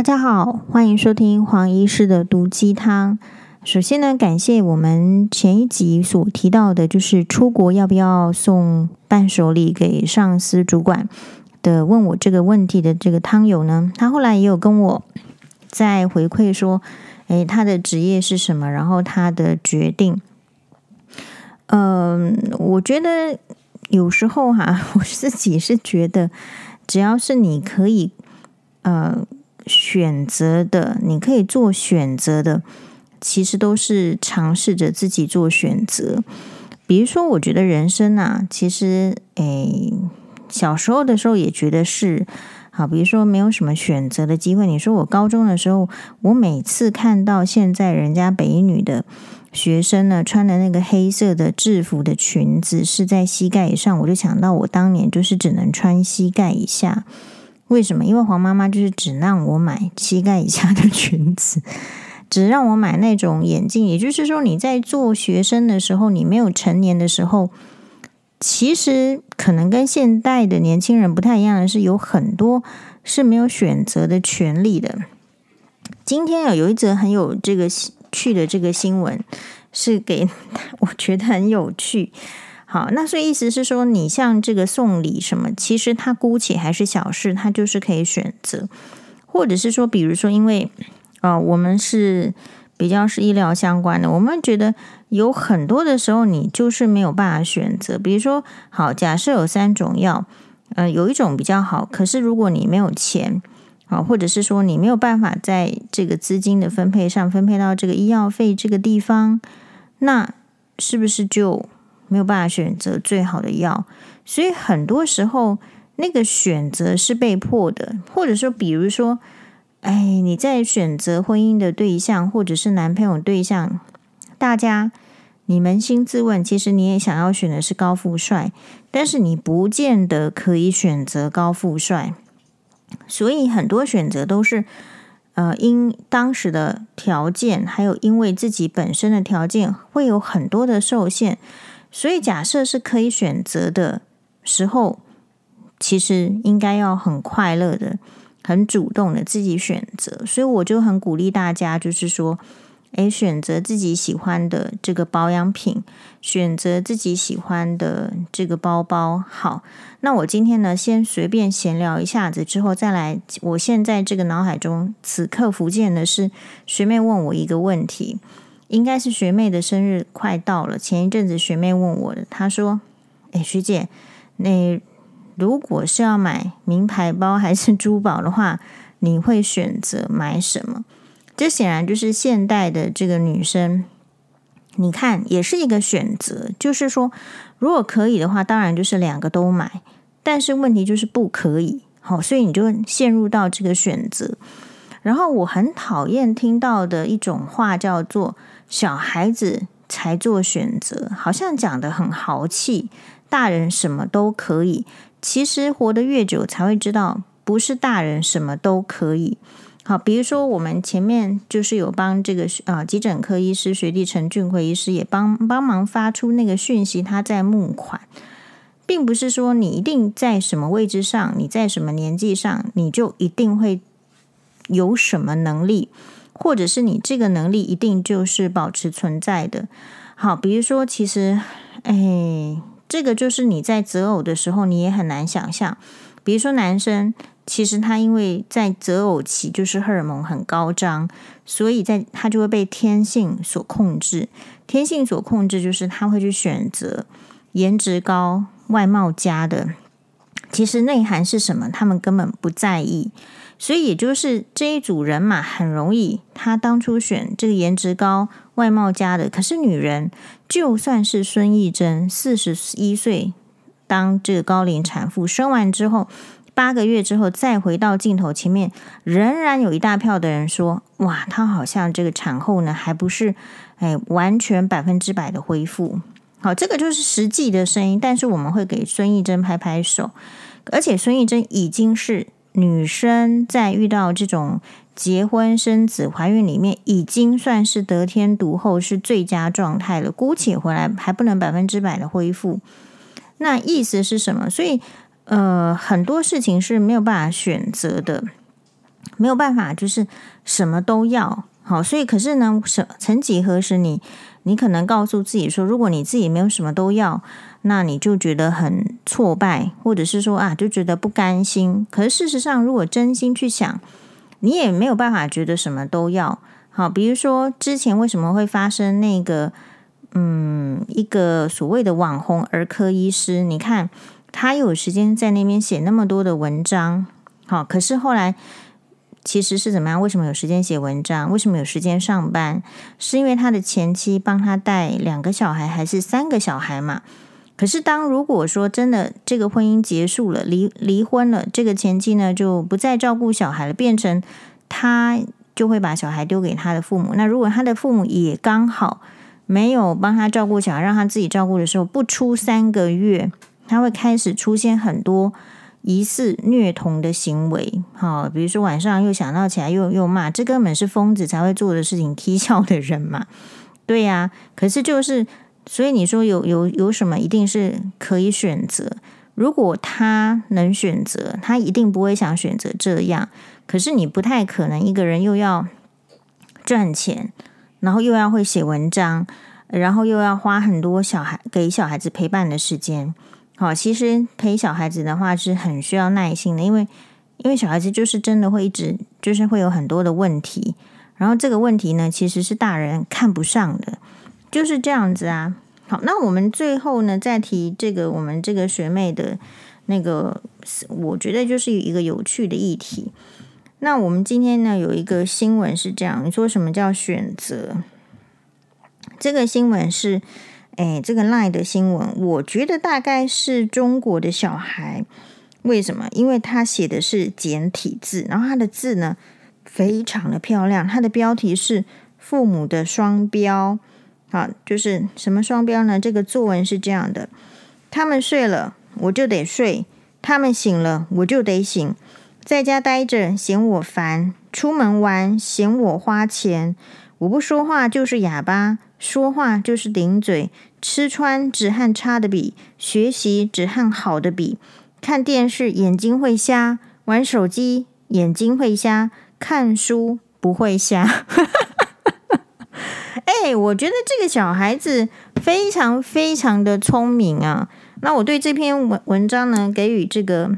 大家好，欢迎收听黄医师的毒鸡汤。首先呢，感谢我们前一集所提到的，就是出国要不要送伴手礼给上司主管的问我这个问题的这个汤友呢，他后来也有跟我在回馈说，诶，他的职业是什么，然后他的决定。嗯、我觉得有时候哈、我自己是觉得，只要是你可以，呃。选择的，你可以做选择的，其实都是尝试着自己做选择。比如说，我觉得人生啊，其实，诶，小时候的时候也觉得是好。比如说，没有什么选择的机会。你说我高中的时候，我每次看到现在人家北一女的学生呢，穿的那个黑色的制服的裙子是在膝盖以上，我就想到我当年就是只能穿膝盖以下。为什么？因为黄妈妈就是只让我买膝盖以下的裙子，只让我买那种眼镜。也就是说，你在做学生的时候，你没有成年的时候，其实可能跟现代的年轻人不太一样的是，有很多是没有选择的权利的。今天有有一则很有这个趣的这个新闻，是给 我觉得很有趣。好，那所以意思是说，你像这个送礼什么，其实它姑且还是小事，它就是可以选择，或者是说，比如说，因为啊、呃，我们是比较是医疗相关的，我们觉得有很多的时候，你就是没有办法选择。比如说，好，假设有三种药，呃，有一种比较好，可是如果你没有钱啊，或者是说你没有办法在这个资金的分配上分配到这个医药费这个地方，那是不是就？没有办法选择最好的药，所以很多时候那个选择是被迫的，或者说，比如说，哎，你在选择婚姻的对象或者是男朋友对象，大家你扪心自问，其实你也想要选的是高富帅，但是你不见得可以选择高富帅，所以很多选择都是呃因当时的条件，还有因为自己本身的条件会有很多的受限。所以，假设是可以选择的时候，其实应该要很快乐的、很主动的自己选择。所以，我就很鼓励大家，就是说，诶，选择自己喜欢的这个保养品，选择自己喜欢的这个包包。好，那我今天呢，先随便闲聊一下子，之后再来。我现在这个脑海中此刻浮现的是学妹问我一个问题。应该是学妹的生日快到了。前一阵子学妹问我的，她说：“哎，学姐，那如果是要买名牌包还是珠宝的话，你会选择买什么？”这显然就是现代的这个女生，你看也是一个选择。就是说，如果可以的话，当然就是两个都买。但是问题就是不可以，好，所以你就陷入到这个选择。然后我很讨厌听到的一种话叫做。小孩子才做选择，好像讲得很豪气。大人什么都可以，其实活得越久才会知道，不是大人什么都可以。好，比如说我们前面就是有帮这个啊急诊科医师学弟陈俊辉医师也帮帮忙发出那个讯息，他在募款，并不是说你一定在什么位置上，你在什么年纪上，你就一定会有什么能力。或者是你这个能力一定就是保持存在的。好，比如说，其实，哎，这个就是你在择偶的时候，你也很难想象。比如说，男生其实他因为在择偶期就是荷尔蒙很高涨，所以在他就会被天性所控制。天性所控制就是他会去选择颜值高、外貌佳的。其实内涵是什么，他们根本不在意。所以也就是这一组人嘛，很容易。他当初选这个颜值高、外貌佳的，可是女人就算是孙艺珍，四十一岁当这个高龄产妇，生完之后八个月之后再回到镜头前面，仍然有一大票的人说：“哇，她好像这个产后呢，还不是哎完全百分之百的恢复。”好，这个就是实际的声音。但是我们会给孙艺珍拍拍手，而且孙艺珍已经是。女生在遇到这种结婚生子、怀孕里面，已经算是得天独厚，是最佳状态了。姑且回来还不能百分之百的恢复，那意思是什么？所以，呃，很多事情是没有办法选择的，没有办法，就是什么都要。好，所以可是呢，什曾几何时，你你可能告诉自己说，如果你自己没有什么都要，那你就觉得很挫败，或者是说啊，就觉得不甘心。可是事实上，如果真心去想，你也没有办法觉得什么都要。好，比如说之前为什么会发生那个，嗯，一个所谓的网红儿科医师，你看他有时间在那边写那么多的文章，好，可是后来。其实是怎么样？为什么有时间写文章？为什么有时间上班？是因为他的前妻帮他带两个小孩，还是三个小孩嘛？可是当如果说真的这个婚姻结束了，离离婚了，这个前妻呢就不再照顾小孩了，变成他就会把小孩丢给他的父母。那如果他的父母也刚好没有帮他照顾小孩，让他自己照顾的时候，不出三个月，他会开始出现很多。疑似虐童的行为，好，比如说晚上又想到起来又又骂，这根本是疯子才会做的事情，踢笑的人嘛，对呀。可是就是，所以你说有有有什么一定是可以选择？如果他能选择，他一定不会想选择这样。可是你不太可能一个人又要赚钱，然后又要会写文章，然后又要花很多小孩给小孩子陪伴的时间。好，其实陪小孩子的话是很需要耐心的，因为因为小孩子就是真的会一直就是会有很多的问题，然后这个问题呢，其实是大人看不上的，就是这样子啊。好，那我们最后呢再提这个我们这个学妹的那个，我觉得就是一个有趣的议题。那我们今天呢有一个新闻是这样，你说什么叫选择？这个新闻是。哎，这个 lie 的新闻，我觉得大概是中国的小孩。为什么？因为他写的是简体字，然后他的字呢非常的漂亮。他的标题是“父母的双标”，好，就是什么双标呢？这个作文是这样的：他们睡了，我就得睡；他们醒了，我就得醒。在家待着嫌我烦，出门玩嫌我花钱。我不说话就是哑巴，说话就是顶嘴。吃穿只和差的比，学习只和好的比。看电视眼睛会瞎，玩手机眼睛会瞎，看书不会瞎。哎，我觉得这个小孩子非常非常的聪明啊。那我对这篇文文章呢，给予这个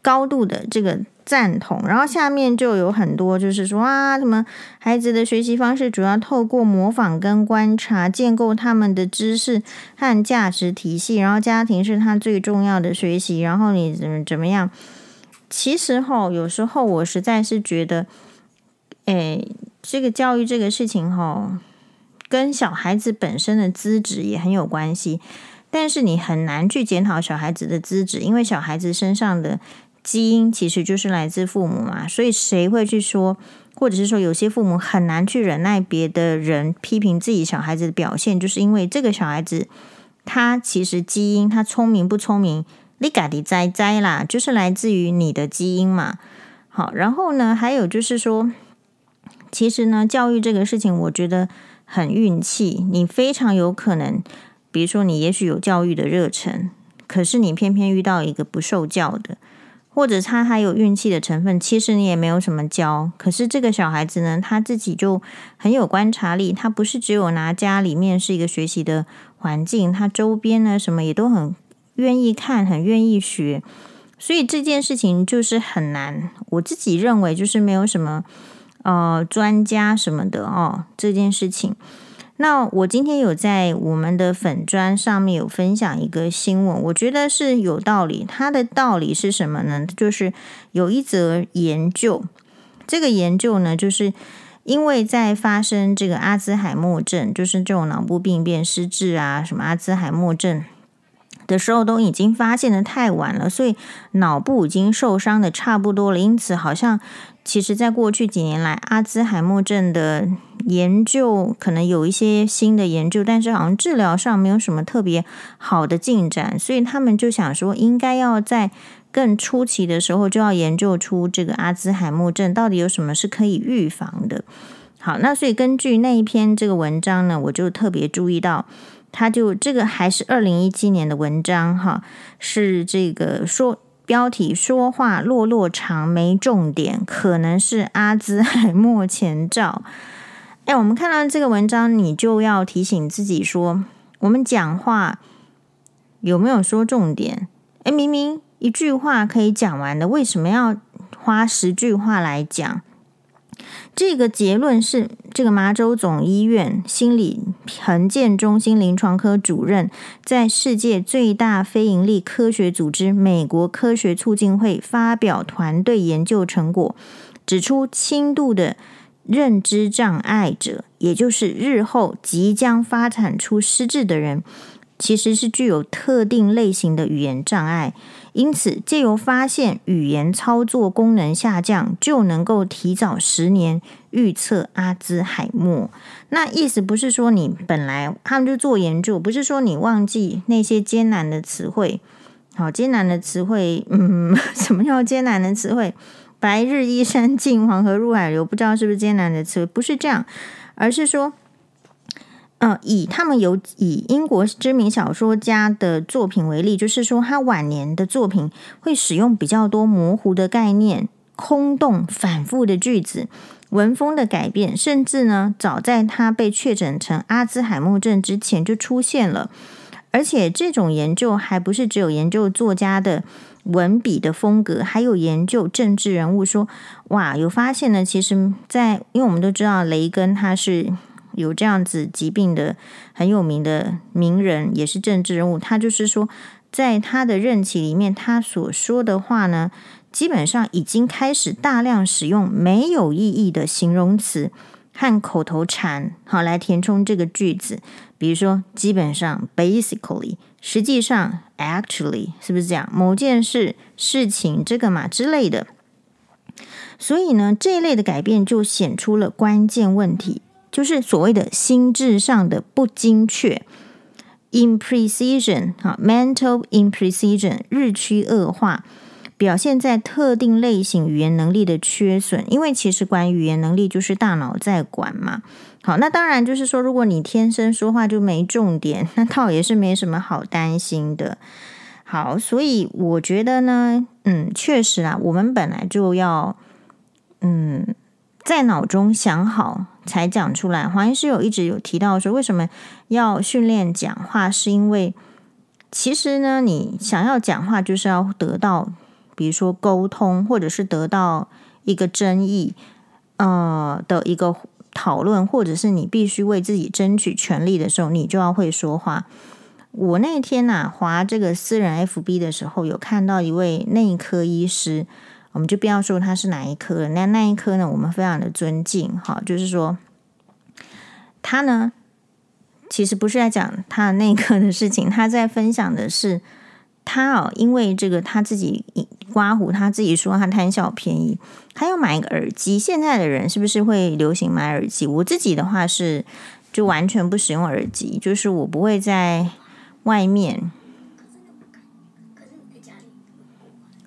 高度的这个。赞同，然后下面就有很多，就是说啊，什么孩子的学习方式主要透过模仿跟观察，建构他们的知识和价值体系，然后家庭是他最重要的学习，然后你怎么怎么样？其实哈，有时候我实在是觉得，哎，这个教育这个事情哈，跟小孩子本身的资质也很有关系，但是你很难去检讨小孩子的资质，因为小孩子身上的。基因其实就是来自父母嘛，所以谁会去说，或者是说有些父母很难去忍耐别的人批评自己小孩子的表现，就是因为这个小孩子他其实基因他聪明不聪明，你嘎的栽栽啦，就是来自于你的基因嘛。好，然后呢，还有就是说，其实呢，教育这个事情，我觉得很运气，你非常有可能，比如说你也许有教育的热忱，可是你偏偏遇到一个不受教的。或者他还有运气的成分，其实你也没有什么教。可是这个小孩子呢，他自己就很有观察力。他不是只有拿家里面是一个学习的环境，他周边呢什么也都很愿意看，很愿意学。所以这件事情就是很难。我自己认为就是没有什么呃专家什么的哦，这件事情。那我今天有在我们的粉专上面有分享一个新闻，我觉得是有道理。它的道理是什么呢？就是有一则研究，这个研究呢，就是因为在发生这个阿兹海默症，就是这种脑部病变、失智啊，什么阿兹海默症的时候，都已经发现得太晚了，所以脑部已经受伤的差不多了，因此好像。其实，在过去几年来，阿兹海默症的研究可能有一些新的研究，但是好像治疗上没有什么特别好的进展，所以他们就想说，应该要在更初期的时候就要研究出这个阿兹海默症到底有什么是可以预防的。好，那所以根据那一篇这个文章呢，我就特别注意到，他就这个还是二零一七年的文章哈，是这个说。标题说话落落长没重点，可能是阿兹海默前兆。哎，我们看到这个文章，你就要提醒自己说，我们讲话有没有说重点？哎，明明一句话可以讲完的，为什么要花十句话来讲？这个结论是这个麻州总医院心理衡鉴中心临床科主任在世界最大非营利科学组织美国科学促进会发表团队研究成果，指出轻度的认知障碍者，也就是日后即将发展出失智的人，其实是具有特定类型的语言障碍。因此，借由发现语言操作功能下降，就能够提早十年预测阿兹海默。那意思不是说你本来他们就做研究，不是说你忘记那些艰难的词汇。好，艰难的词汇，嗯，什么叫艰难的词汇？白日依山尽，黄河入海流，不知道是不是艰难的词汇？不是这样，而是说。呃，以他们有以英国知名小说家的作品为例，就是说他晚年的作品会使用比较多模糊的概念、空洞、反复的句子、文风的改变，甚至呢，早在他被确诊成阿兹海默症之前就出现了。而且这种研究还不是只有研究作家的文笔的风格，还有研究政治人物说，哇，有发现呢。其实，在因为我们都知道雷根他是。有这样子疾病的很有名的名人，也是政治人物。他就是说，在他的任期里面，他所说的话呢，基本上已经开始大量使用没有意义的形容词和口头禅，好来填充这个句子。比如说，基本上 （basically），实际上 （actually），是不是这样？某件事、事情，这个嘛之类的。所以呢，这一类的改变就显出了关键问题。就是所谓的心智上的不精确，imprecision 哈，mental imprecision 日趋恶化，表现在特定类型语言能力的缺损。因为其实管语言能力就是大脑在管嘛。好，那当然就是说，如果你天生说话就没重点，那倒也是没什么好担心的。好，所以我觉得呢，嗯，确实啊，我们本来就要，嗯。在脑中想好才讲出来。黄医师有一直有提到说，为什么要训练讲话？是因为其实呢，你想要讲话，就是要得到，比如说沟通，或者是得到一个争议，呃的一个讨论，或者是你必须为自己争取权利的时候，你就要会说话。我那天呐、啊，滑这个私人 FB 的时候，有看到一位内科医师。我们就不要说他是哪一科了，那那一科呢，我们非常的尊敬，哈，就是说他呢，其实不是在讲他的内科的事情，他在分享的是他哦，因为这个他自己刮胡，他自己说他贪小便宜，他要买一个耳机。现在的人是不是会流行买耳机？我自己的话是就完全不使用耳机，就是我不会在外面。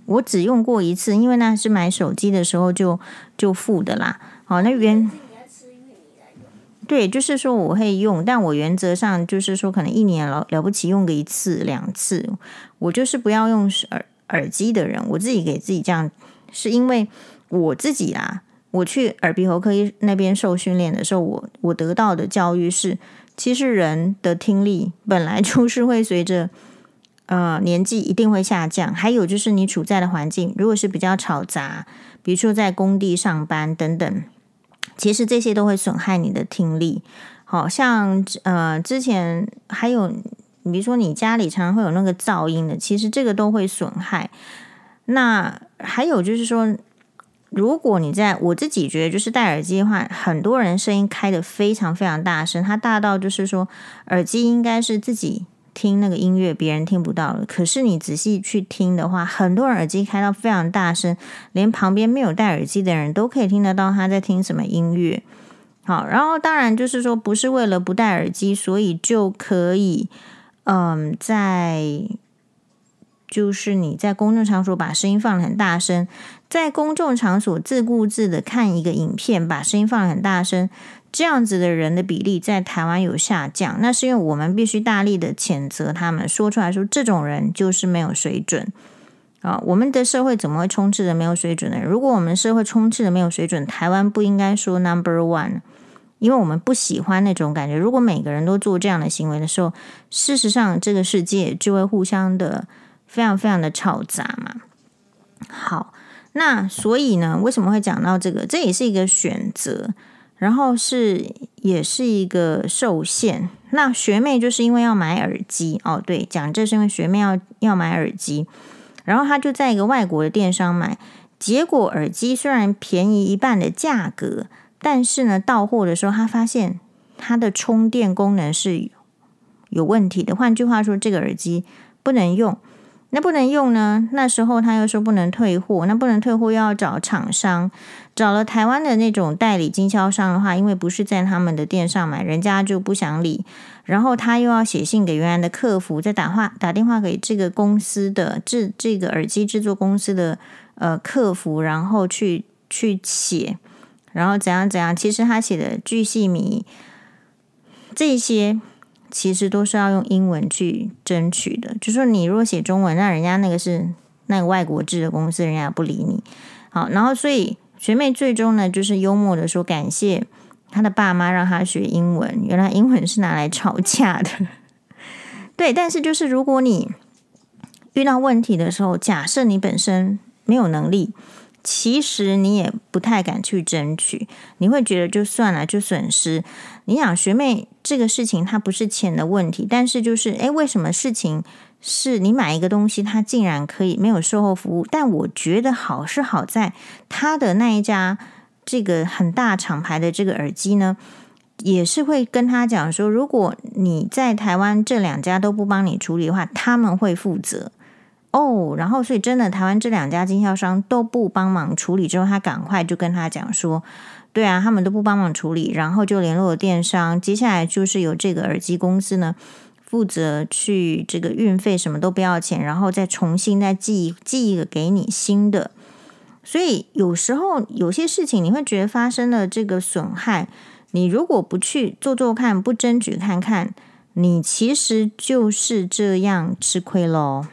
我只用过一次，因为那是买手机的时候就就付的啦。好，那原对，就是说我会用，但我原则上就是说，可能一年了了不起用个一次两次。我就是不要用耳耳机的人，我自己给自己这样，是因为我自己啦。我去耳鼻喉科医那边受训练的时候，我我得到的教育是，其实人的听力本来就是会随着。呃，年纪一定会下降。还有就是你处在的环境，如果是比较吵杂，比如说在工地上班等等，其实这些都会损害你的听力。好像呃，之前还有，比如说你家里常常会有那个噪音的，其实这个都会损害。那还有就是说，如果你在我自己觉得就是戴耳机的话，很多人声音开得非常非常大声，它大到就是说耳机应该是自己。听那个音乐，别人听不到了。可是你仔细去听的话，很多人耳机开到非常大声，连旁边没有戴耳机的人都可以听得到他在听什么音乐。好，然后当然就是说，不是为了不戴耳机，所以就可以，嗯，在就是你在公众场所把声音放得很大声，在公众场所自顾自的看一个影片，把声音放得很大声。这样子的人的比例在台湾有下降，那是因为我们必须大力的谴责他们，说出来说这种人就是没有水准。啊，我们的社会怎么会充斥着没有水准呢？如果我们社会充斥着没有水准，台湾不应该说 number one，因为我们不喜欢那种感觉。如果每个人都做这样的行为的时候，事实上这个世界就会互相的非常非常的吵杂嘛。好，那所以呢，为什么会讲到这个？这也是一个选择，然后是也是一个受限。那学妹就是因为要买耳机哦，对，讲这是因为学妹要要买耳机。然后她就在一个外国的电商买，结果耳机虽然便宜一半的价格，但是呢，到货的时候她发现它的充电功能是有问题的。换句话说，这个耳机不能用。那不能用呢？那时候他又说不能退货，那不能退货又要找厂商，找了台湾的那种代理经销商的话，因为不是在他们的店上买，人家就不想理。然后他又要写信给原来的客服，再打话打电话给这个公司的制这个耳机制作公司的呃客服，然后去去写，然后怎样怎样。其实他写的巨细靡这些。其实都是要用英文去争取的，就说你如果写中文，那人家那个是那个外国制的公司，人家不理你。好，然后所以学妹最终呢，就是幽默的说感谢她的爸妈让她学英文，原来英文是拿来吵架的。对，但是就是如果你遇到问题的时候，假设你本身没有能力。其实你也不太敢去争取，你会觉得就算了，就损失。你想学妹这个事情，它不是钱的问题，但是就是，诶，为什么事情是你买一个东西，它竟然可以没有售后服务？但我觉得好是好在它的那一家这个很大厂牌的这个耳机呢，也是会跟他讲说，如果你在台湾这两家都不帮你处理的话，他们会负责。哦然后所以真的，台湾这两家经销商都不帮忙处理，之后他赶快就跟他讲说，对啊，他们都不帮忙处理，然后就联络了电商，接下来就是由这个耳机公司呢负责去这个运费什么都不要钱，然后再重新再寄寄一个给你新的。所以有时候有些事情你会觉得发生了这个损害，你如果不去做做看，不争取看看，你其实就是这样吃亏喽。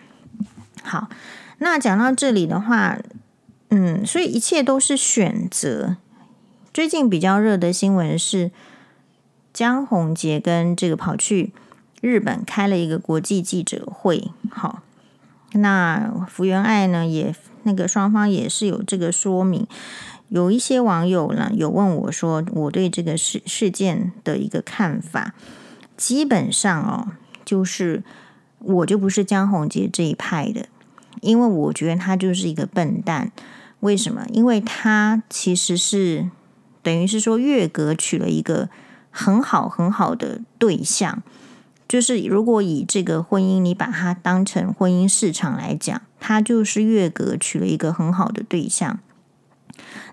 好，那讲到这里的话，嗯，所以一切都是选择。最近比较热的新闻是江宏杰跟这个跑去日本开了一个国际记者会。好，那福原爱呢也那个双方也是有这个说明。有一些网友呢有问我说，我对这个事事件的一个看法，基本上哦，就是我就不是江宏杰这一派的。因为我觉得他就是一个笨蛋，为什么？因为他其实是等于是说越格娶了一个很好很好的对象，就是如果以这个婚姻，你把它当成婚姻市场来讲，他就是越格娶了一个很好的对象。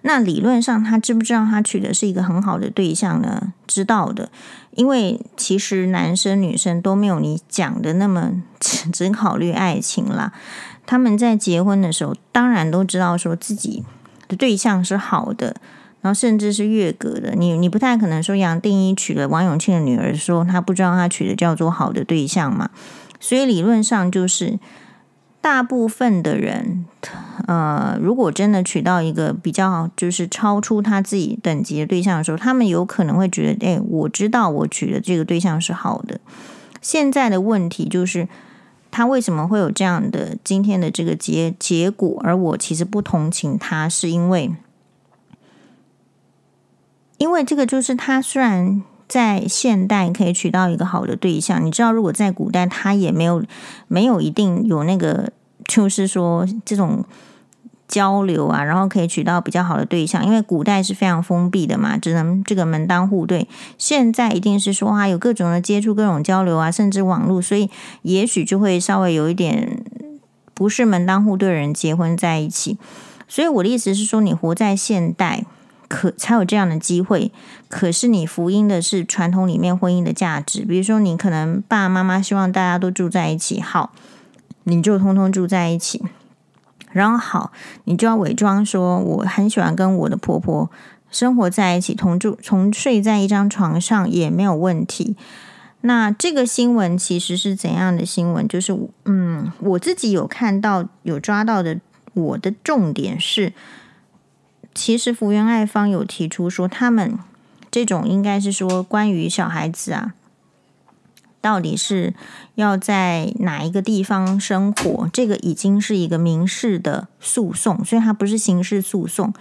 那理论上，他知不知道他娶的是一个很好的对象呢？知道的，因为其实男生女生都没有你讲的那么 只只考虑爱情啦。他们在结婚的时候，当然都知道说自己的对象是好的，然后甚至是越格的。你你不太可能说杨定一娶了王永庆的女儿，说他不知道他娶的叫做好的对象嘛？所以理论上就是大部分的人，呃，如果真的娶到一个比较就是超出他自己等级的对象的时候，他们有可能会觉得，哎，我知道我娶的这个对象是好的。现在的问题就是。他为什么会有这样的今天的这个结结果？而我其实不同情他，是因为，因为这个就是他虽然在现代可以娶到一个好的对象，你知道，如果在古代，他也没有没有一定有那个，就是说这种。交流啊，然后可以娶到比较好的对象，因为古代是非常封闭的嘛，只能这个门当户对。现在一定是说啊，有各种的接触、各种交流啊，甚至网络，所以也许就会稍微有一点不是门当户对的人结婚在一起。所以我的意思是说，你活在现代，可才有这样的机会。可是你福音的是传统里面婚姻的价值，比如说你可能爸爸妈妈希望大家都住在一起，好，你就通通住在一起。然后好，你就要伪装说我很喜欢跟我的婆婆生活在一起，同住同睡在一张床上也没有问题。那这个新闻其实是怎样的新闻？就是嗯，我自己有看到有抓到的，我的重点是，其实福原爱方有提出说，他们这种应该是说关于小孩子啊。到底是要在哪一个地方生活？这个已经是一个民事的诉讼，所以它不是刑事诉讼，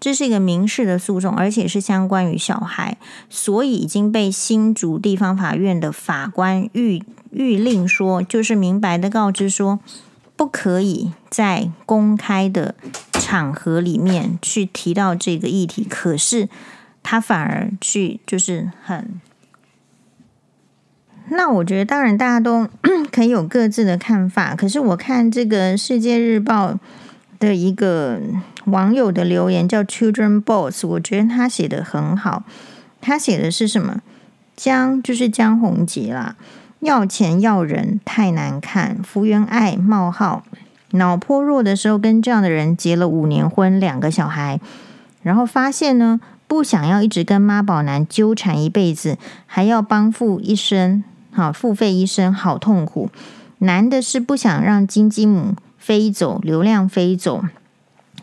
这是一个民事的诉讼，而且是相关于小孩，所以已经被新竹地方法院的法官諭諭令说，就是明白的告知说，不可以在公开的场合里面去提到这个议题。可是他反而去，就是很。那我觉得，当然大家都可以有各自的看法。可是我看这个《世界日报》的一个网友的留言，叫 Children Boss，我觉得他写的很好。他写的是什么？江就是江宏杰啦，要钱要人太难看。福原爱冒号脑颇弱的时候，跟这样的人结了五年婚，两个小孩，然后发现呢，不想要一直跟妈宝男纠缠一辈子，还要帮付一生。好，付费一生好痛苦。男的是不想让金鸡母飞走，流量飞走，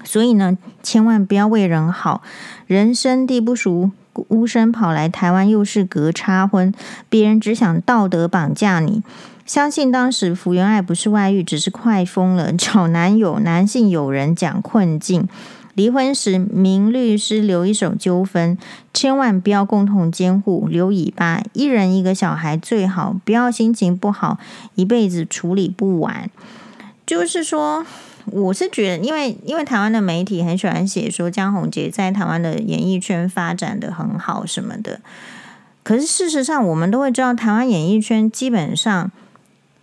所以呢，千万不要为人好。人生地不熟，孤身跑来台湾，又是隔差婚，别人只想道德绑架你。相信当时福原爱不是外遇，只是快疯了，找男友，男性友人讲困境。离婚时，名律师留一手纠纷，千万不要共同监护，留尾巴，一人一个小孩最好，不要心情不好，一辈子处理不完。就是说，我是觉得，因为因为台湾的媒体很喜欢写说江宏杰在台湾的演艺圈发展得很好什么的，可是事实上，我们都会知道，台湾演艺圈基本上。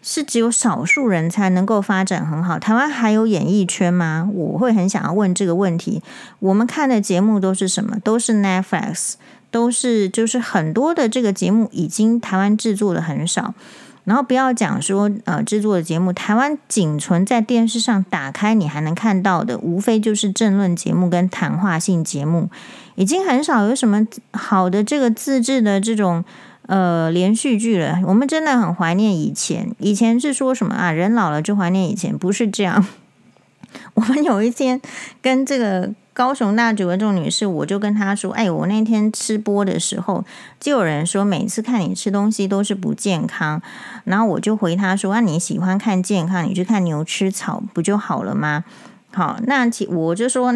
是只有少数人才能够发展很好。台湾还有演艺圈吗？我会很想要问这个问题。我们看的节目都是什么？都是 Netflix，都是就是很多的这个节目已经台湾制作的很少。然后不要讲说呃制作的节目，台湾仅存在电视上打开你还能看到的，无非就是政论节目跟谈话性节目，已经很少有什么好的这个自制的这种。呃，连续剧了，我们真的很怀念以前。以前是说什么啊？人老了就怀念以前，不是这样。我们有一天跟这个高雄大主的这种女士，我就跟她说：“哎，我那天吃播的时候，就有人说每次看你吃东西都是不健康。”然后我就回她说：“那、啊、你喜欢看健康，你去看牛吃草不就好了吗？”好，那其我就说，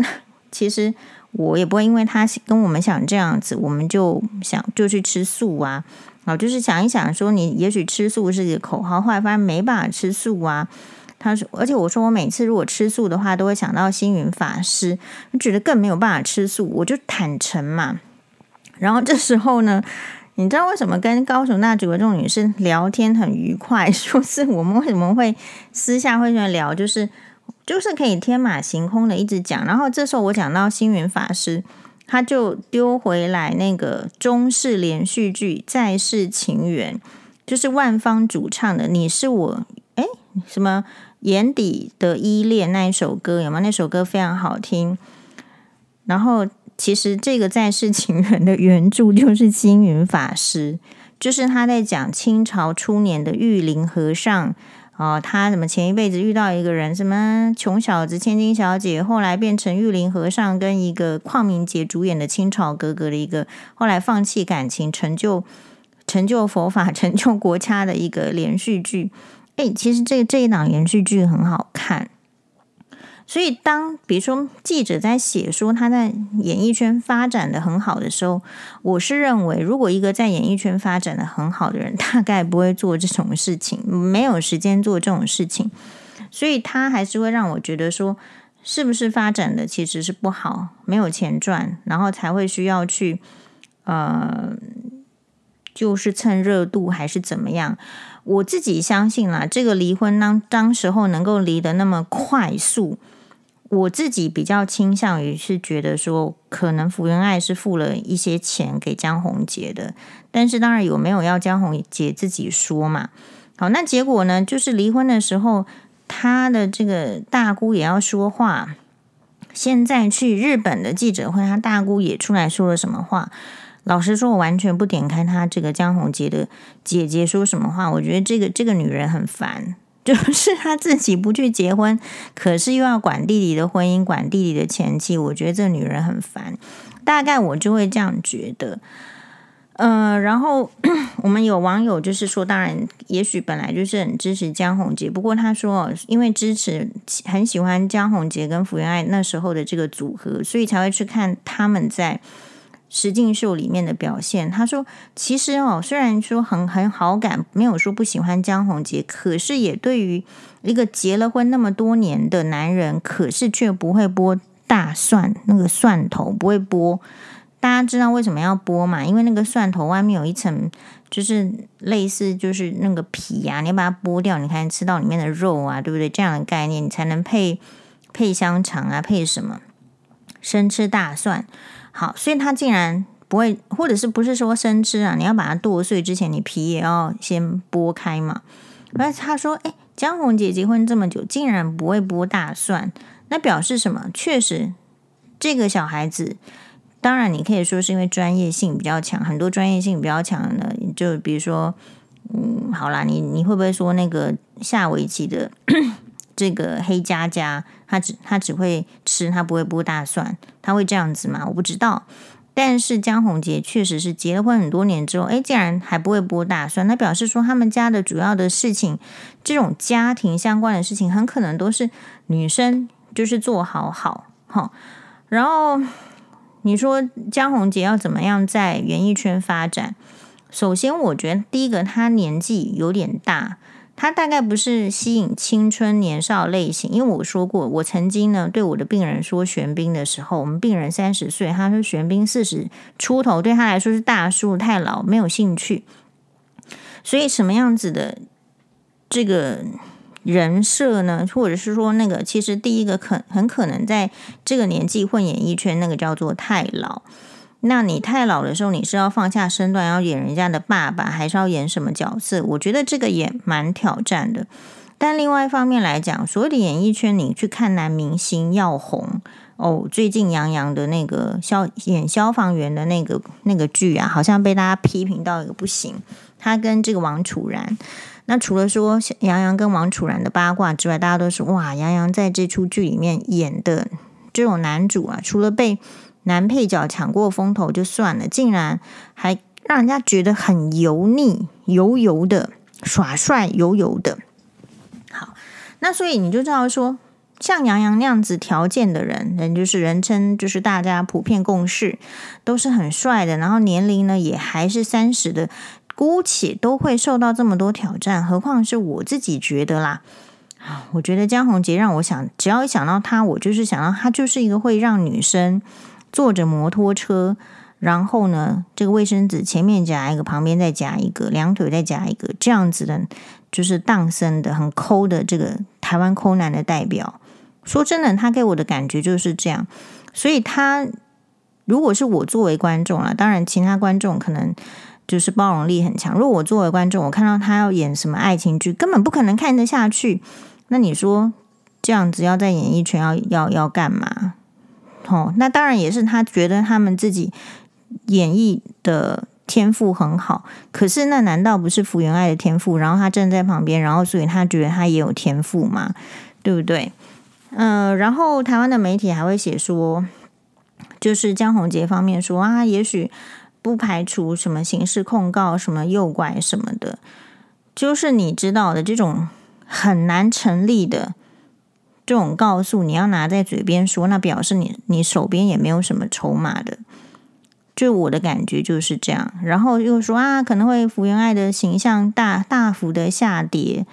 其实。我也不会因为他跟我们想这样子，我们就想就去吃素啊，啊，就是想一想说，你也许吃素是口号，后来发现没办法吃素啊。他说，而且我说我每次如果吃素的话，都会想到星云法师，我觉得更没有办法吃素，我就坦诚嘛。然后这时候呢，你知道为什么跟高雄那几位这种女生聊天很愉快？说是我们为什么会私下会去聊，就是。就是可以天马行空的一直讲，然后这时候我讲到星云法师，他就丢回来那个中式连续剧《再世情缘》，就是万芳主唱的《你是我》哎什么眼底的依恋那一首歌有吗？那首歌非常好听。然后其实这个《再世情缘》的原著就是星云法师，就是他在讲清朝初年的玉林和尚。哦，他什么前一辈子遇到一个人，什么穷小子、千金小姐，后来变成玉林和尚，跟一个邝明杰主演的清朝格格的一个，后来放弃感情，成就成就佛法、成就国家的一个连续剧。诶，其实这这一档连续剧很好看。所以，当比如说记者在写说他在演艺圈发展的很好的时候，我是认为，如果一个在演艺圈发展的很好的人，大概不会做这种事情，没有时间做这种事情，所以他还是会让我觉得说，是不是发展的其实是不好，没有钱赚，然后才会需要去，呃，就是蹭热度还是怎么样？我自己相信啦，这个离婚当当时候能够离得那么快速。我自己比较倾向于是觉得说，可能福原爱是付了一些钱给江宏杰的，但是当然有没有要江宏杰自己说嘛？好，那结果呢，就是离婚的时候，他的这个大姑也要说话。现在去日本的记者会，他大姑也出来说了什么话？老实说，我完全不点开她这个江宏杰的姐姐说什么话。我觉得这个这个女人很烦，就是她自己不去结婚，可是又要管弟弟的婚姻，管弟弟的前妻。我觉得这女人很烦。大概我就会这样觉得。呃，然后 我们有网友就是说，当然，也许本来就是很支持江宏杰，不过他说，因为支持很喜欢江宏杰跟福原爱那时候的这个组合，所以才会去看他们在实境秀里面的表现。他说，其实哦，虽然说很很好感，没有说不喜欢江宏杰，可是也对于一个结了婚那么多年的男人，可是却不会剥大蒜，那个蒜头不会剥。大家知道为什么要剥嘛？因为那个蒜头外面有一层，就是类似就是那个皮呀、啊，你要把它剥掉，你才能吃到里面的肉啊，对不对？这样的概念，你才能配配香肠啊，配什么？生吃大蒜。好，所以他竟然不会，或者是不是说生吃啊？你要把它剁碎之前，你皮也要先剥开嘛。而他说，哎，江红姐结婚这么久，竟然不会剥大蒜，那表示什么？确实，这个小孩子。当然，你可以说是因为专业性比较强，很多专业性比较强的，就比如说，嗯，好啦，你你会不会说那个下围棋的这个黑佳佳，他只他只会吃，他不会剥大蒜，他会这样子吗？我不知道。但是江宏杰确实是结了婚很多年之后，诶，竟然还不会剥大蒜，那表示说他们家的主要的事情，这种家庭相关的事情，很可能都是女生就是做好好哈，然后。你说江宏杰要怎么样在演艺圈发展？首先，我觉得第一个，他年纪有点大，他大概不是吸引青春年少类型。因为我说过，我曾经呢对我的病人说玄彬的时候，我们病人三十岁，他说玄彬四十出头，对他来说是大叔，太老，没有兴趣。所以什么样子的这个？人设呢，或者是说那个，其实第一个可很可能在这个年纪混演艺圈，那个叫做太老。那你太老的时候，你是要放下身段要演人家的爸爸，还是要演什么角色？我觉得这个也蛮挑战的。但另外一方面来讲，所谓的演艺圈，你去看男明星要红哦，最近杨洋的那个消演消防员的那个那个剧啊，好像被大家批评到一个不行。他跟这个王楚然。那除了说杨洋跟王楚然的八卦之外，大家都是哇，杨洋在这出剧里面演的这种男主啊，除了被男配角抢过风头就算了，竟然还让人家觉得很油腻、油油的耍帅、油油的。好，那所以你就知道说，像杨洋那样子条件的人，人就是人称就是大家普遍共识都是很帅的，然后年龄呢也还是三十的。姑且都会受到这么多挑战，何况是我自己觉得啦。我觉得江宏杰让我想，只要一想到他，我就是想到他就是一个会让女生坐着摩托车，然后呢，这个卫生纸前面夹一个，旁边再夹一个，两腿再夹一个，这样子的，就是荡生的很抠的这个台湾抠男的代表。说真的，他给我的感觉就是这样。所以他如果是我作为观众啊，当然其他观众可能。就是包容力很强。如果我作为观众，我看到他要演什么爱情剧，根本不可能看得下去。那你说这样子要在演艺圈要要要干嘛？哦，那当然也是他觉得他们自己演绎的天赋很好。可是那难道不是福原爱的天赋？然后他站在旁边，然后所以他觉得他也有天赋吗？对不对？嗯、然后台湾的媒体还会写说，就是江宏杰方面说啊，也许。不排除什么刑事控告、什么诱拐什么的，就是你知道的这种很难成立的这种告诉，你要拿在嘴边说，那表示你你手边也没有什么筹码的。就我的感觉就是这样。然后又说啊，可能会福原爱的形象大大幅的下跌。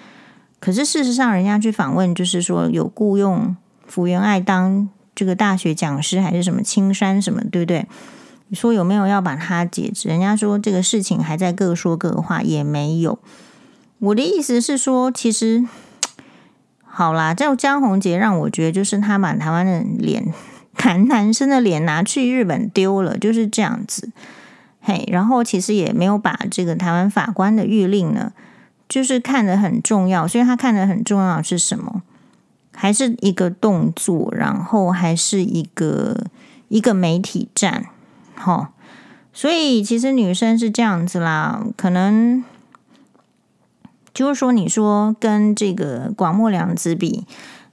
可是事实上，人家去访问，就是说有雇佣福原爱当这个大学讲师，还是什么青山什么，对不对？你说有没有要把他解职？人家说这个事情还在各说各话，也没有。我的意思是说，其实好啦，叫江宏杰让我觉得就是他把台湾的脸，男男生的脸拿去日本丢了，就是这样子。嘿，然后其实也没有把这个台湾法官的谕令呢，就是看得很重要。所以他看得很重要是什么？还是一个动作，然后还是一个一个媒体战。好，所以其实女生是这样子啦，可能就是说，你说跟这个广末凉子比，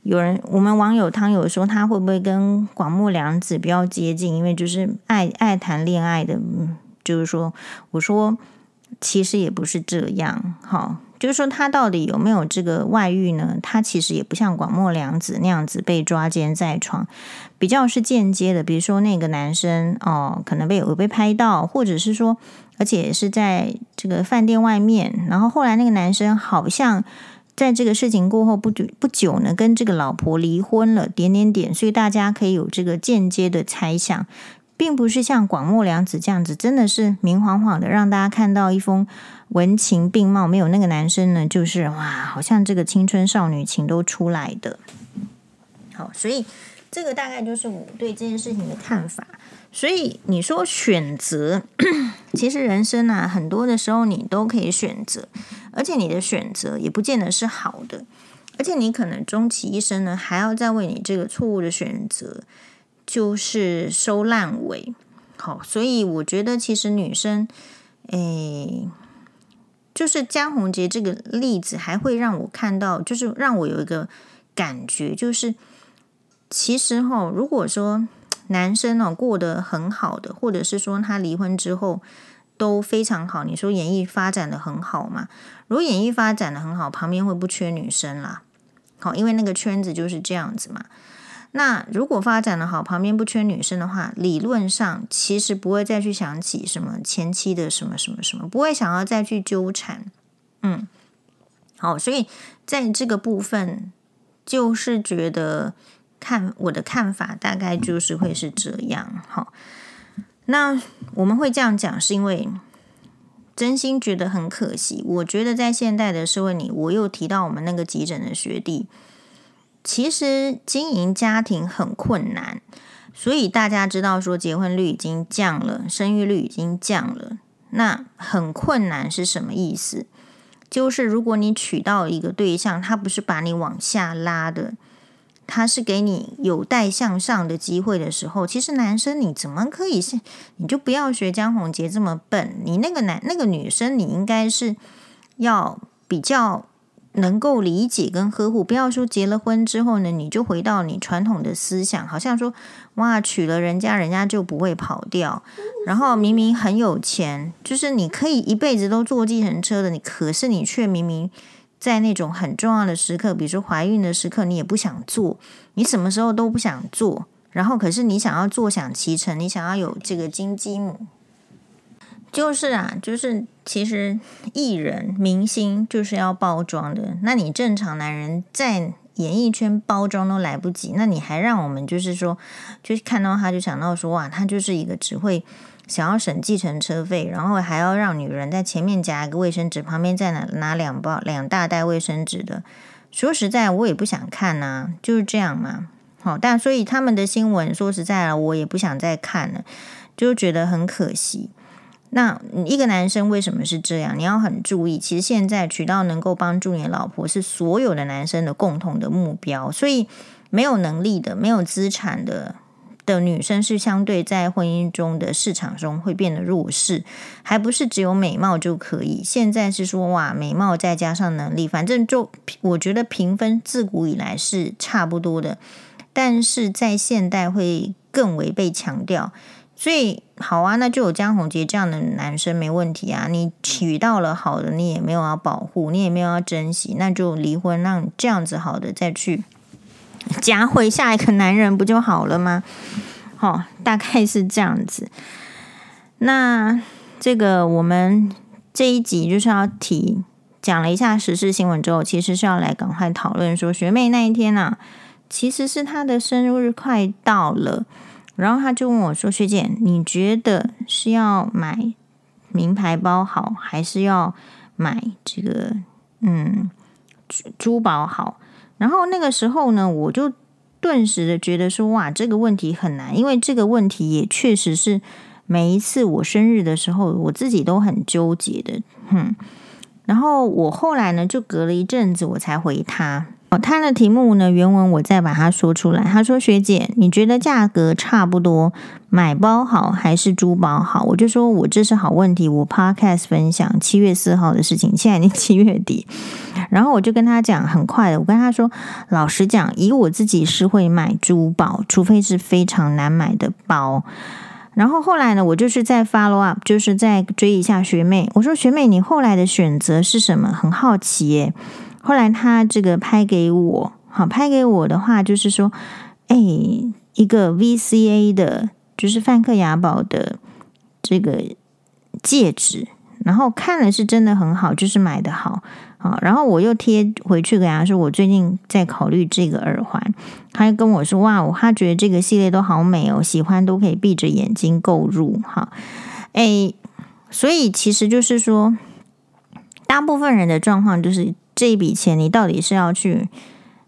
有人我们网友汤友说他会不会跟广末凉子比较接近？因为就是爱爱谈恋爱的，就是说，我说其实也不是这样，好。就是说，他到底有没有这个外遇呢？他其实也不像广末凉子那样子被抓奸在床，比较是间接的。比如说，那个男生哦，可能被有被拍到，或者是说，而且是在这个饭店外面。然后后来那个男生好像在这个事情过后不久不久呢，跟这个老婆离婚了，点点点。所以大家可以有这个间接的猜想。并不是像广末凉子这样子，真的是明晃晃的让大家看到一封文情并茂，没有那个男生呢，就是哇，好像这个青春少女情都出来的。好，所以这个大概就是我对这件事情的看法。所以你说选择，其实人生啊，很多的时候你都可以选择，而且你的选择也不见得是好的，而且你可能终其一生呢，还要再为你这个错误的选择。就是收烂尾，好，所以我觉得其实女生，诶，就是江宏杰这个例子，还会让我看到，就是让我有一个感觉，就是其实哈，如果说男生哦过得很好的，或者是说他离婚之后都非常好，你说演艺发展的很好嘛？如果演艺发展的很好，旁边会不缺女生啦，好，因为那个圈子就是这样子嘛。那如果发展的好，旁边不缺女生的话，理论上其实不会再去想起什么前妻的什么什么什么，不会想要再去纠缠。嗯，好，所以在这个部分，就是觉得看我的看法大概就是会是这样。好，那我们会这样讲，是因为真心觉得很可惜。我觉得在现代的社会里，我又提到我们那个急诊的学弟。其实经营家庭很困难，所以大家知道说结婚率已经降了，生育率已经降了。那很困难是什么意思？就是如果你娶到一个对象，他不是把你往下拉的，他是给你有待向上的机会的时候，其实男生你怎么可以是？你就不要学江宏杰这么笨。你那个男那个女生，你应该是要比较。能够理解跟呵护，不要说结了婚之后呢，你就回到你传统的思想，好像说哇，娶了人家人家就不会跑掉，然后明明很有钱，就是你可以一辈子都坐计程车的，你可是你却明明在那种很重要的时刻，比如说怀孕的时刻，你也不想做，你什么时候都不想做，然后可是你想要坐享其成，你想要有这个金鸡母。就是啊，就是其实艺人明星就是要包装的。那你正常男人在演艺圈包装都来不及，那你还让我们就是说，就是看到他就想到说，哇，他就是一个只会想要省计程车费，然后还要让女人在前面夹一个卫生纸，旁边再拿拿两包两大袋卫生纸的。说实在，我也不想看呐、就是这样嘛。好，但所以他们的新闻，说实在了，我也不想再看了，就觉得很可惜。那一个男生为什么是这样？你要很注意。其实现在娶到能够帮助你老婆是所有的男生的共同的目标。所以没有能力的、没有资产的的女生是相对在婚姻中的市场中会变得弱势，还不是只有美貌就可以。现在是说哇，美貌再加上能力，反正就我觉得评分自古以来是差不多的，但是在现代会更为被强调。所以好啊，那就有江宏杰这样的男生没问题啊。你娶到了好的，你也没有要保护，你也没有要珍惜，那就离婚，让这样子好的再去夹回下一个男人不就好了吗？好、哦，大概是这样子。那这个我们这一集就是要提讲了一下时事新闻之后，其实是要来赶快讨论说学妹那一天啊，其实是她的生日快到了。然后他就问我说：“学姐，你觉得是要买名牌包好，还是要买这个嗯珠宝好？”然后那个时候呢，我就顿时的觉得说：“哇，这个问题很难，因为这个问题也确实是每一次我生日的时候，我自己都很纠结的。”哼，然后我后来呢，就隔了一阵子我才回他。哦，他的题目呢，原文我再把它说出来。他说：“学姐，你觉得价格差不多，买包好还是珠宝好？”我就说：“我这是好问题。”我 Podcast 分享七月四号的事情，现在已经七月底。然后我就跟他讲很快的，我跟他说：“老实讲，以我自己是会买珠宝，除非是非常难买的包。”然后后来呢，我就是在 follow up，就是在追一下学妹。我说：“学妹，你后来的选择是什么？很好奇耶。”后来他这个拍给我，好，拍给我的话就是说，哎，一个 VCA 的，就是梵克雅宝的这个戒指，然后看了是真的很好，就是买的好，好，然后我又贴回去给他说，我最近在考虑这个耳环，他就跟我说，哇，他觉得这个系列都好美哦，喜欢都可以闭着眼睛购入，哈，哎，所以其实就是说，大部分人的状况就是。这一笔钱，你到底是要去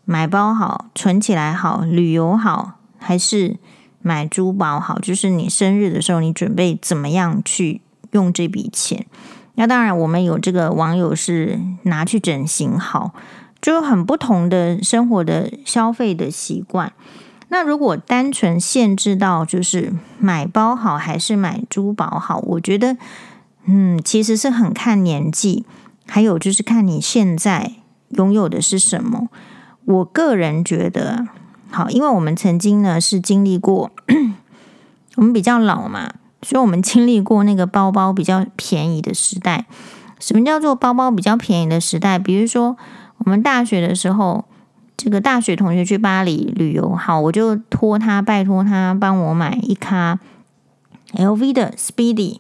买包好、存起来好、旅游好，还是买珠宝好？就是你生日的时候，你准备怎么样去用这笔钱？那当然，我们有这个网友是拿去整形好，就很不同的生活的消费的习惯。那如果单纯限制到就是买包好还是买珠宝好，我觉得，嗯，其实是很看年纪。还有就是看你现在拥有的是什么。我个人觉得，好，因为我们曾经呢是经历过，我们比较老嘛，所以我们经历过那个包包比较便宜的时代。什么叫做包包比较便宜的时代？比如说我们大学的时候，这个大学同学去巴黎旅游，好，我就托他拜托他帮我买一卡 LV 的 Speedy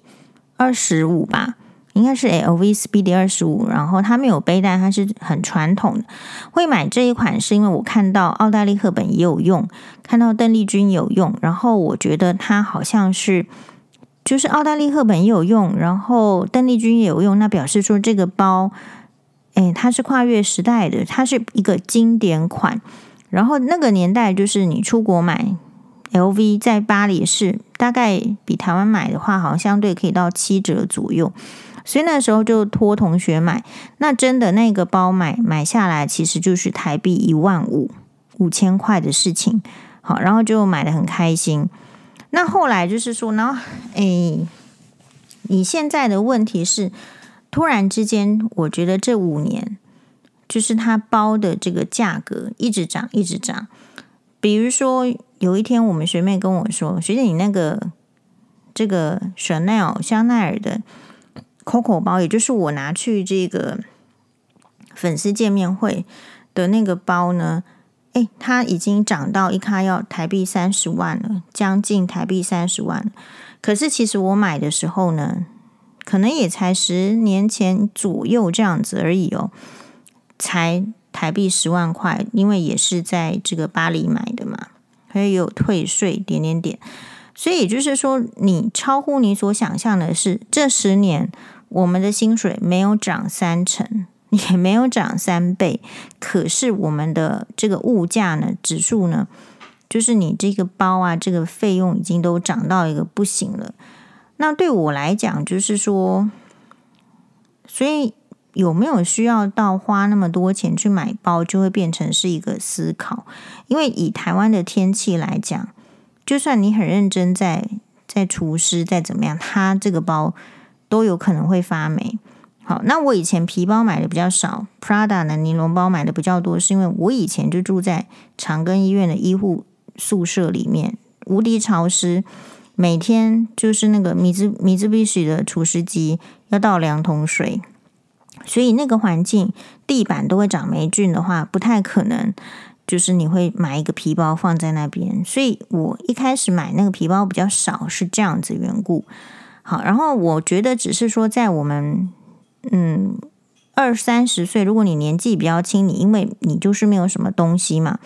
二十五吧。应该是 LV Speedy 二十五，然后它没有背带，它是很传统的。会买这一款是因为我看到奥黛丽·赫本也有用，看到邓丽君有用，然后我觉得它好像是就是奥黛丽·赫本也有用，然后邓丽君也有用，那表示说这个包，哎，它是跨越时代的，它是一个经典款。然后那个年代就是你出国买 LV，在巴黎是大概比台湾买的话，好像相对可以到七折左右。所以那时候就托同学买，那真的那个包买买下来，其实就是台币一万五五千块的事情。好，然后就买的很开心。那后来就是说，然后诶，你现在的问题是，突然之间，我觉得这五年就是它包的这个价格一直涨，一直涨。比如说有一天，我们学妹跟我说：“学姐，你那个这个 Chanel 香奈儿的。” Coco 包，也就是我拿去这个粉丝见面会的那个包呢，诶，它已经涨到一卡要台币三十万了，将近台币三十万。可是其实我买的时候呢，可能也才十年前左右这样子而已哦，才台币十万块，因为也是在这个巴黎买的嘛，还有退税点点点。所以也就是说，你超乎你所想象的是，这十年。我们的薪水没有涨三成，也没有涨三倍，可是我们的这个物价呢，指数呢，就是你这个包啊，这个费用已经都涨到一个不行了。那对我来讲，就是说，所以有没有需要到花那么多钱去买包，就会变成是一个思考。因为以台湾的天气来讲，就算你很认真在在厨师，再怎么样，他这个包。都有可能会发霉。好，那我以前皮包买的比较少，Prada 的尼龙包买的比较多，是因为我以前就住在长庚医院的医护宿舍里面，无敌潮湿，每天就是那个米兹米兹必须的除湿机要倒两桶水，所以那个环境地板都会长霉菌的话，不太可能就是你会买一个皮包放在那边。所以我一开始买那个皮包比较少，是这样子缘故。好，然后我觉得只是说，在我们嗯二三十岁，如果你年纪比较轻，你因为你就是没有什么东西嘛，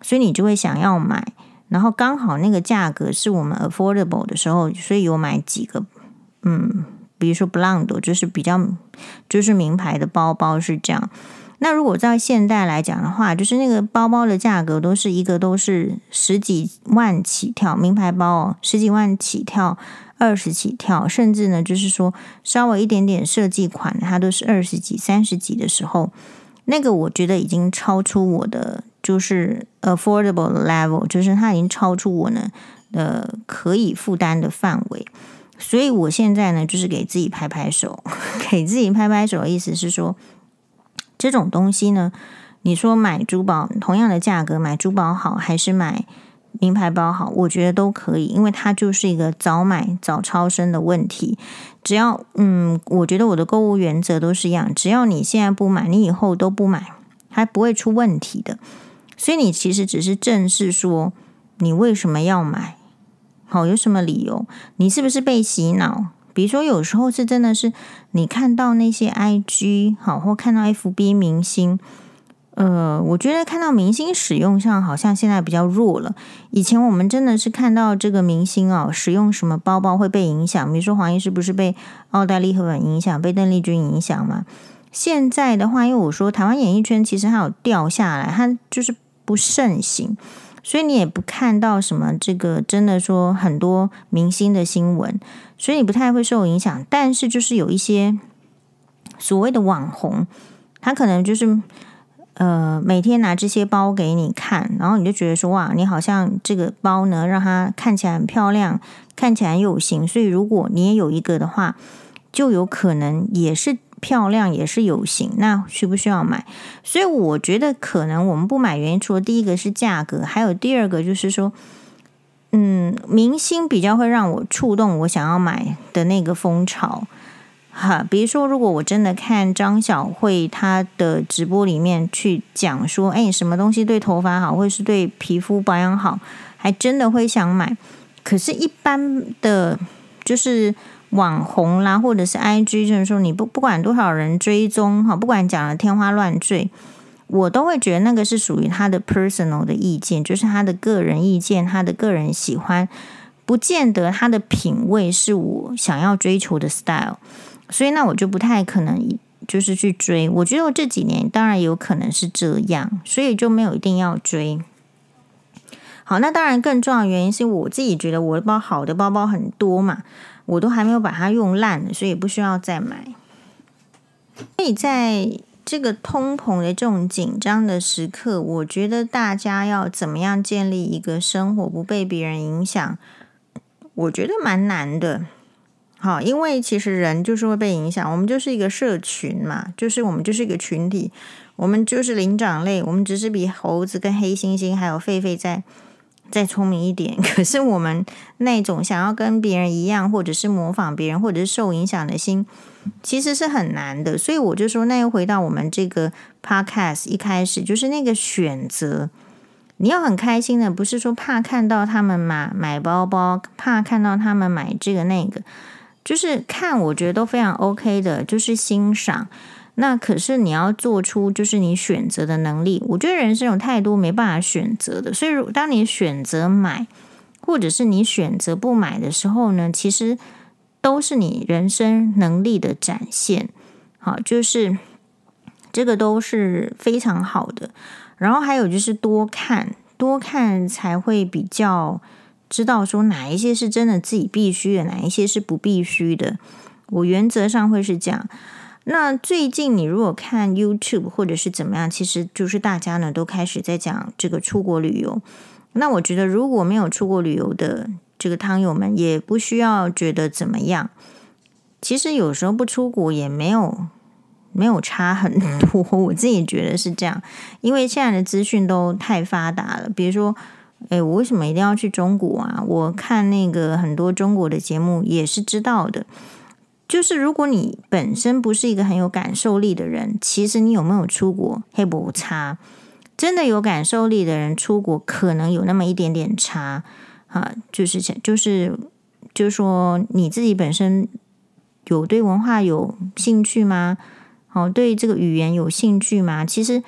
所以你就会想要买，然后刚好那个价格是我们 affordable 的时候，所以有买几个嗯，比如说 Blando 就是比较就是名牌的包包是这样。那如果在现代来讲的话，就是那个包包的价格都是一个都是十几万起跳，名牌包哦，十几万起跳。二十几跳，甚至呢，就是说稍微一点点设计款，它都是二十几、三十几的时候，那个我觉得已经超出我的就是 affordable level，就是它已经超出我呢的可以负担的范围。所以我现在呢，就是给自己拍拍手，给自己拍拍手意思是说，这种东西呢，你说买珠宝同样的价格买珠宝好，还是买名牌包好？我觉得都可以，因为它就是一个早买早超生的问题。只要嗯，我觉得我的购物原则都是一样，只要你现在不买，你以后都不买，还不会出问题的。所以你其实只是正视说，你为什么要买。好，有什么理由？你是不是被洗脑？比如说，有时候是真的是你看到那些 IG 好，或看到 FB 明星，呃，我觉得看到明星使用上好像现在比较弱了。以前我们真的是看到这个明星哦，使用什么包包会被影响，比如说黄医师不是被奥黛丽·赫本影响，被邓丽君影响吗？现在的话，因为我说台湾演艺圈其实还有掉下来，它就是不盛行。所以你也不看到什么这个真的说很多明星的新闻，所以你不太会受影响。但是就是有一些所谓的网红，他可能就是呃每天拿这些包给你看，然后你就觉得说哇，你好像这个包呢让它看起来很漂亮，看起来有型。所以如果你也有一个的话，就有可能也是。漂亮也是有型，那需不需要买？所以我觉得可能我们不买原因，除了第一个是价格，还有第二个就是说，嗯，明星比较会让我触动我想要买的那个风潮。哈，比如说，如果我真的看张小慧她的直播里面去讲说，哎，什么东西对头发好，或是对皮肤保养好，还真的会想买。可是，一般的，就是。网红啦，或者是 IG，就是说你不不管多少人追踪哈，不管讲的天花乱坠，我都会觉得那个是属于他的 personal 的意见，就是他的个人意见，他的个人喜欢，不见得他的品味是我想要追求的 style，所以那我就不太可能就是去追。我觉得我这几年当然有可能是这样，所以就没有一定要追。好，那当然更重要的原因是我自己觉得我的包好的包包很多嘛。我都还没有把它用烂，所以不需要再买。所以在这个通膨的这种紧张的时刻，我觉得大家要怎么样建立一个生活不被别人影响，我觉得蛮难的。好，因为其实人就是会被影响，我们就是一个社群嘛，就是我们就是一个群体，我们就是灵长类，我们只是比猴子跟黑猩猩还有狒狒在。再聪明一点，可是我们那种想要跟别人一样，或者是模仿别人，或者是受影响的心，其实是很难的。所以我就说，那又回到我们这个 podcast 一开始，就是那个选择，你要很开心的，不是说怕看到他们买买包包，怕看到他们买这个那个，就是看，我觉得都非常 OK 的，就是欣赏。那可是你要做出就是你选择的能力，我觉得人生有太多没办法选择的，所以当你选择买，或者是你选择不买的时候呢，其实都是你人生能力的展现。好，就是这个都是非常好的。然后还有就是多看，多看才会比较知道说哪一些是真的自己必须的，哪一些是不必须的。我原则上会是这样。那最近你如果看 YouTube 或者是怎么样，其实就是大家呢都开始在讲这个出国旅游。那我觉得如果没有出国旅游的这个汤友们，也不需要觉得怎么样。其实有时候不出国也没有没有差很多，我自己觉得是这样。因为现在的资讯都太发达了，比如说，诶，我为什么一定要去中国啊？我看那个很多中国的节目也是知道的。就是如果你本身不是一个很有感受力的人，其实你有没有出国，黑不差。真的有感受力的人出国，可能有那么一点点差啊。就是就是就是说，你自己本身有对文化有兴趣吗？哦，对这个语言有兴趣吗？其实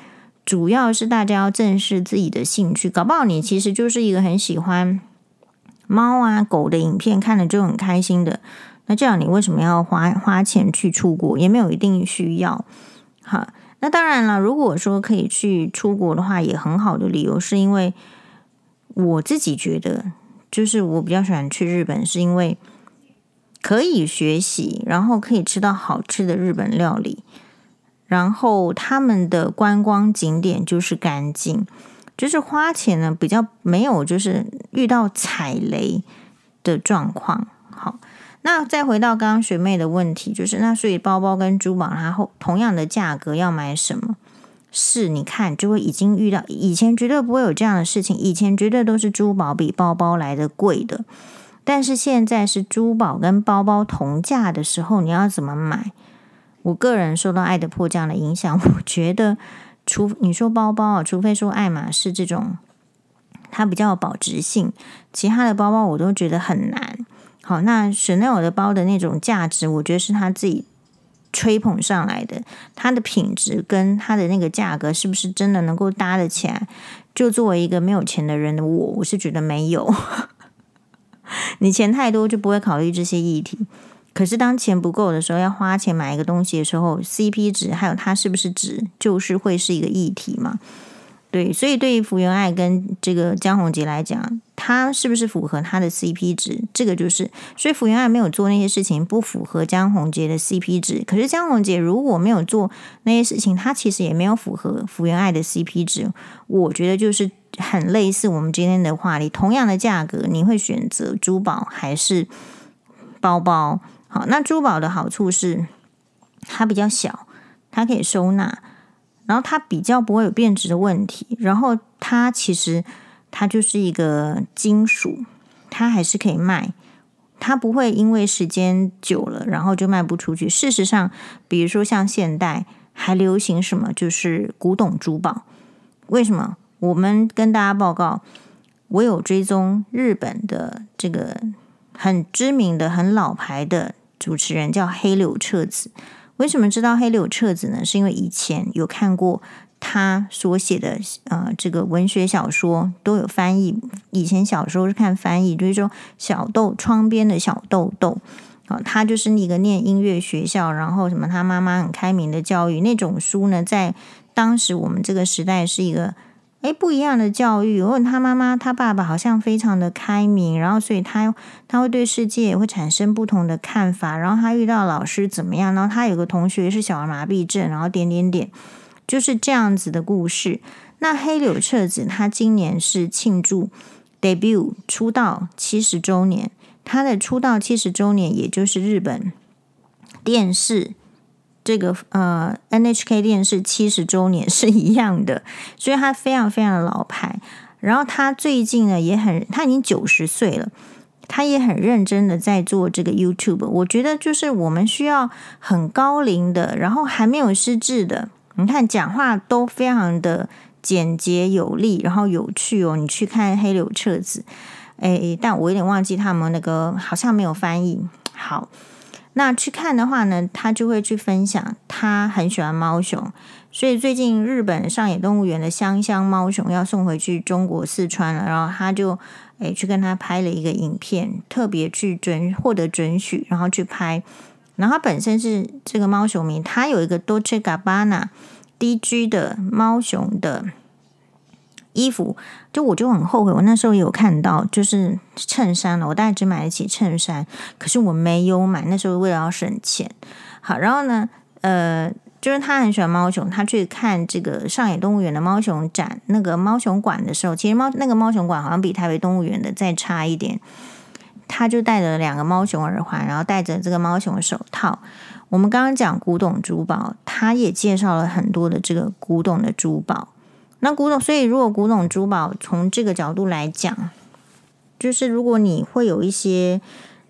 主要是大家要正视自己的兴趣。搞不好你其实就是一个很喜欢猫啊狗的影片，看了就很开心的。那这样你为什么要花花钱去出国？也没有一定需要。好，那当然了，如果说可以去出国的话，也很好的理由是因为我自己觉得，就是我比较喜欢去日本，是因为可以学习，然后可以吃到好吃的日本料理，然后他们的观光景点就是干净，就是花钱呢比较没有就是遇到踩雷的状况。好，那再回到刚刚学妹的问题，就是那所以包包跟珠宝，然后同样的价格要买什么？是，你看就会已经遇到，以前绝对不会有这样的事情，以前绝对都是珠宝比包包来的贵的，但是现在是珠宝跟包包同价的时候，你要怎么买？我个人受到爱的迫降的影响，我觉得，除你说包包啊，除非说爱马仕这种，它比较有保值性，其他的包包我都觉得很难。好，那 Chanel 的包的那种价值，我觉得是他自己。吹捧上来的，它的品质跟它的那个价格是不是真的能够搭得起来？就作为一个没有钱的人的我，我是觉得没有。你钱太多就不会考虑这些议题，可是当钱不够的时候，要花钱买一个东西的时候，CP 值还有它是不是值，就是会是一个议题嘛。对，所以对于福原爱跟这个江宏杰来讲，他是不是符合他的 CP 值？这个就是，所以福原爱没有做那些事情，不符合江宏杰的 CP 值。可是江宏杰如果没有做那些事情，他其实也没有符合福原爱的 CP 值。我觉得就是很类似我们今天的话题，同样的价格，你会选择珠宝还是包包？好，那珠宝的好处是它比较小，它可以收纳。然后它比较不会有变质的问题，然后它其实它就是一个金属，它还是可以卖，它不会因为时间久了然后就卖不出去。事实上，比如说像现代还流行什么，就是古董珠宝。为什么？我们跟大家报告，我有追踪日本的这个很知名的、很老牌的主持人，叫黑柳彻子。为什么知道黑柳彻子呢？是因为以前有看过他所写的呃这个文学小说都有翻译。以前小时候是看翻译，就是说小豆窗边的小豆豆啊，他就是那个念音乐学校，然后什么他妈妈很开明的教育那种书呢，在当时我们这个时代是一个。诶，不一样的教育。我问他妈妈，他爸爸好像非常的开明，然后所以他他会对世界也会产生不同的看法。然后他遇到老师怎么样？然后他有个同学是小儿麻痹症，然后点点点，就是这样子的故事。那黑柳彻子他今年是庆祝 debut 出道七十周年，他的出道七十周年，也就是日本电视。这个呃，NHK 电视七十周年是一样的，所以他非常非常的老牌。然后他最近呢也很，他已经九十岁了，他也很认真的在做这个 YouTube。我觉得就是我们需要很高龄的，然后还没有失智的，你看讲话都非常的简洁有力，然后有趣哦。你去看黑柳彻子，哎，但我有点忘记他们那个好像没有翻译好。那去看的话呢，他就会去分享，他很喜欢猫熊，所以最近日本上野动物园的香香猫熊要送回去中国四川了，然后他就诶去跟他拍了一个影片，特别去准获得准许，然后去拍，然后他本身是这个猫熊迷，他有一个 Dolce Gabbana DG 的猫熊的。衣服，就我就很后悔，我那时候有看到，就是衬衫了，我大概只买得起衬衫，可是我没有买，那时候为了要省钱。好，然后呢，呃，就是他很喜欢猫熊，他去看这个上野动物园的猫熊展，那个猫熊馆的时候，其实猫那个猫熊馆好像比台北动物园的再差一点。他就戴着两个猫熊耳环，然后戴着这个猫熊手套。我们刚刚讲古董珠宝，他也介绍了很多的这个古董的珠宝。那古董，所以如果古董珠宝从这个角度来讲，就是如果你会有一些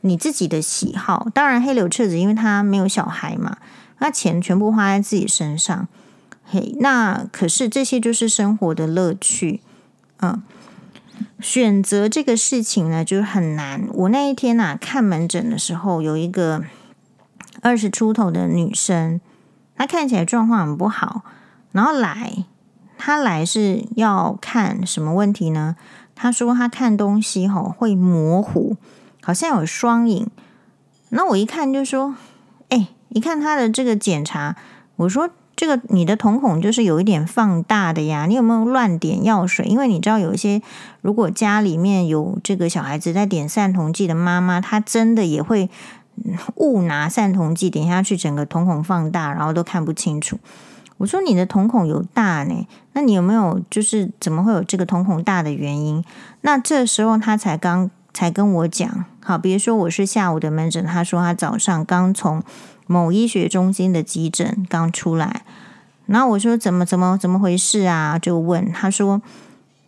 你自己的喜好，当然黑柳彻子因为他没有小孩嘛，那钱全部花在自己身上，嘿，那可是这些就是生活的乐趣，嗯，选择这个事情呢就是很难。我那一天呐、看门诊的时候，有一个二十出头的女生，她看起来状况很不好，然后来。他来是要看什么问题呢？他说他看东西吼会模糊，好像有双影。那我一看就说，哎，一看他的这个检查，我说这个你的瞳孔就是有一点放大的呀，你有没有乱点药水？因为你知道有一些如果家里面有这个小孩子在点散瞳剂的妈妈，她真的也会误拿散瞳剂点下去，整个瞳孔放大，然后都看不清楚。我说你的瞳孔有大呢，那你有没有就是怎么会有这个瞳孔大的原因？那这时候他才刚才跟我讲，好，比如说我是下午的门诊，他说他早上刚从某医学中心的急诊刚出来，然后我说怎么怎么怎么回事啊？就问他说，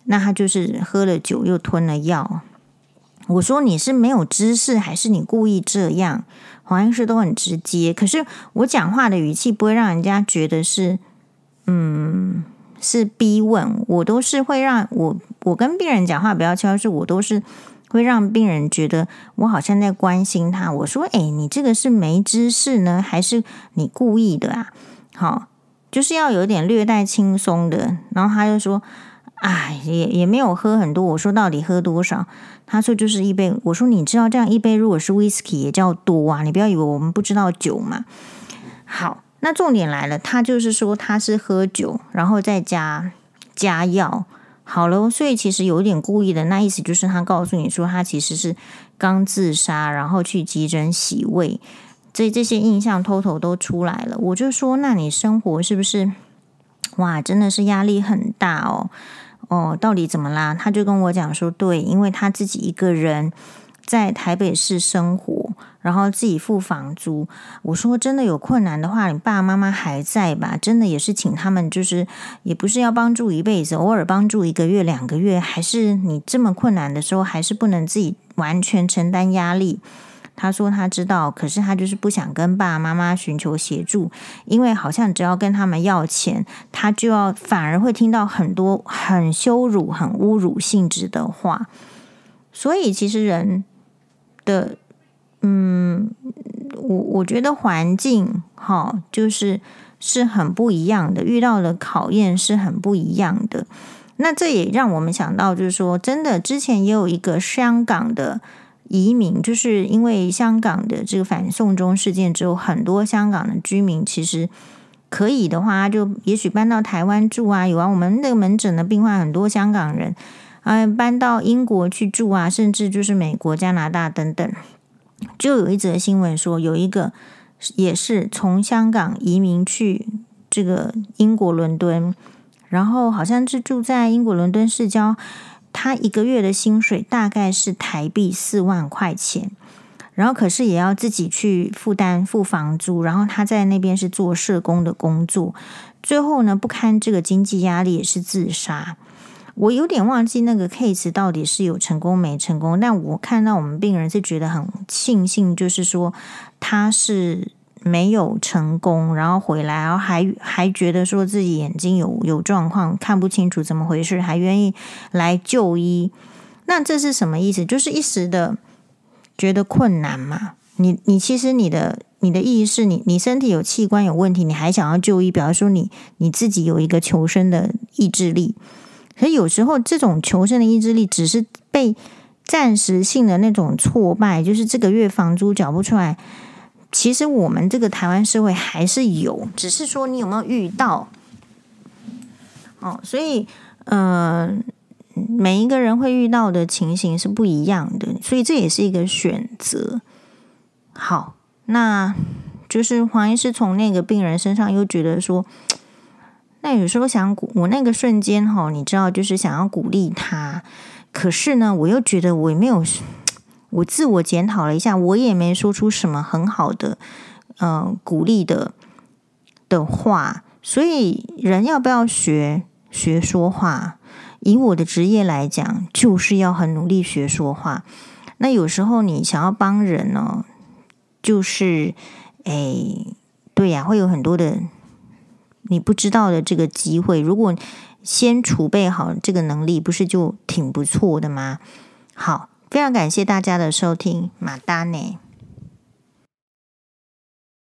那他就是喝了酒又吞了药。我说你是没有知识，还是你故意这样？黄医师都很直接，可是我讲话的语气不会让人家觉得是，嗯，是逼问。我都是会让我我跟病人讲话比较悄，是我都是会让病人觉得我好像在关心他。我说，哎，你这个是没知识呢，还是你故意的啊？好，就是要有点略带轻松的。然后他就说。哎，也也没有喝很多。我说到底喝多少？他说就是一杯。我说你知道这样一杯如果是 whisky 也叫多啊，你不要以为我们不知道酒嘛。好，那重点来了，他就是说他是喝酒，然后再加加药。好了，所以其实有点故意的，那意思就是他告诉你说他其实是刚自杀，然后去急诊洗胃，这这些印象偷偷都出来了。我就说，那你生活是不是哇，真的是压力很大哦？哦，到底怎么啦？他就跟我讲说，对，因为他自己一个人在台北市生活，然后自己付房租。我说，真的有困难的话，你爸爸妈妈还在吧？真的也是请他们，就是也不是要帮助一辈子，偶尔帮助一个月、两个月，还是你这么困难的时候，还是不能自己完全承担压力。他说他知道，可是他就是不想跟爸爸妈妈寻求协助，因为好像只要跟他们要钱，他就要反而会听到很多很羞辱、很侮辱性质的话。所以其实人的，嗯，我我觉得环境哈，就是是很不一样的，遇到的考验是很不一样的。那这也让我们想到，就是说，真的之前也有一个香港的。移民就是因为香港的这个反送中事件之后，很多香港的居民其实可以的话，就也许搬到台湾住啊。有啊，我们那个门诊的病患很多香港人，啊，搬到英国去住啊，甚至就是美国、加拿大等等。就有一则新闻说，有一个也是从香港移民去这个英国伦敦，然后好像是住在英国伦敦市郊。他一个月的薪水大概是台币四万块钱，然后可是也要自己去负担付房租，然后他在那边是做社工的工作，最后呢不堪这个经济压力也是自杀。我有点忘记那个 case 到底是有成功没成功，但我看到我们病人是觉得很庆幸，就是说他是。没有成功，然后回来，然后还还觉得说自己眼睛有有状况，看不清楚怎么回事，还愿意来就医。那这是什么意思？就是一时的觉得困难嘛。你你其实你的你的意思是你你身体有器官有问题，你还想要就医，表示说你你自己有一个求生的意志力。可有时候这种求生的意志力只是被暂时性的那种挫败，就是这个月房租缴不出来。其实我们这个台湾社会还是有，只是说你有没有遇到哦。所以，嗯、每一个人会遇到的情形是不一样的，所以这也是一个选择。好，那就是黄医师从那个病人身上又觉得说，那有时候想鼓我那个瞬间哈，你知道，就是想要鼓励他，可是呢，我又觉得我也没有。我自我检讨了一下，我也没说出什么很好的，嗯、鼓励的的话。所以，人要不要学学说话？以我的职业来讲，就是要很努力学说话。那有时候你想要帮人呢，就是，哎，对呀，会有很多的你不知道的这个机会。如果先储备好这个能力，不是就挺不错的吗？好。非常感谢大家的收听，马达呢。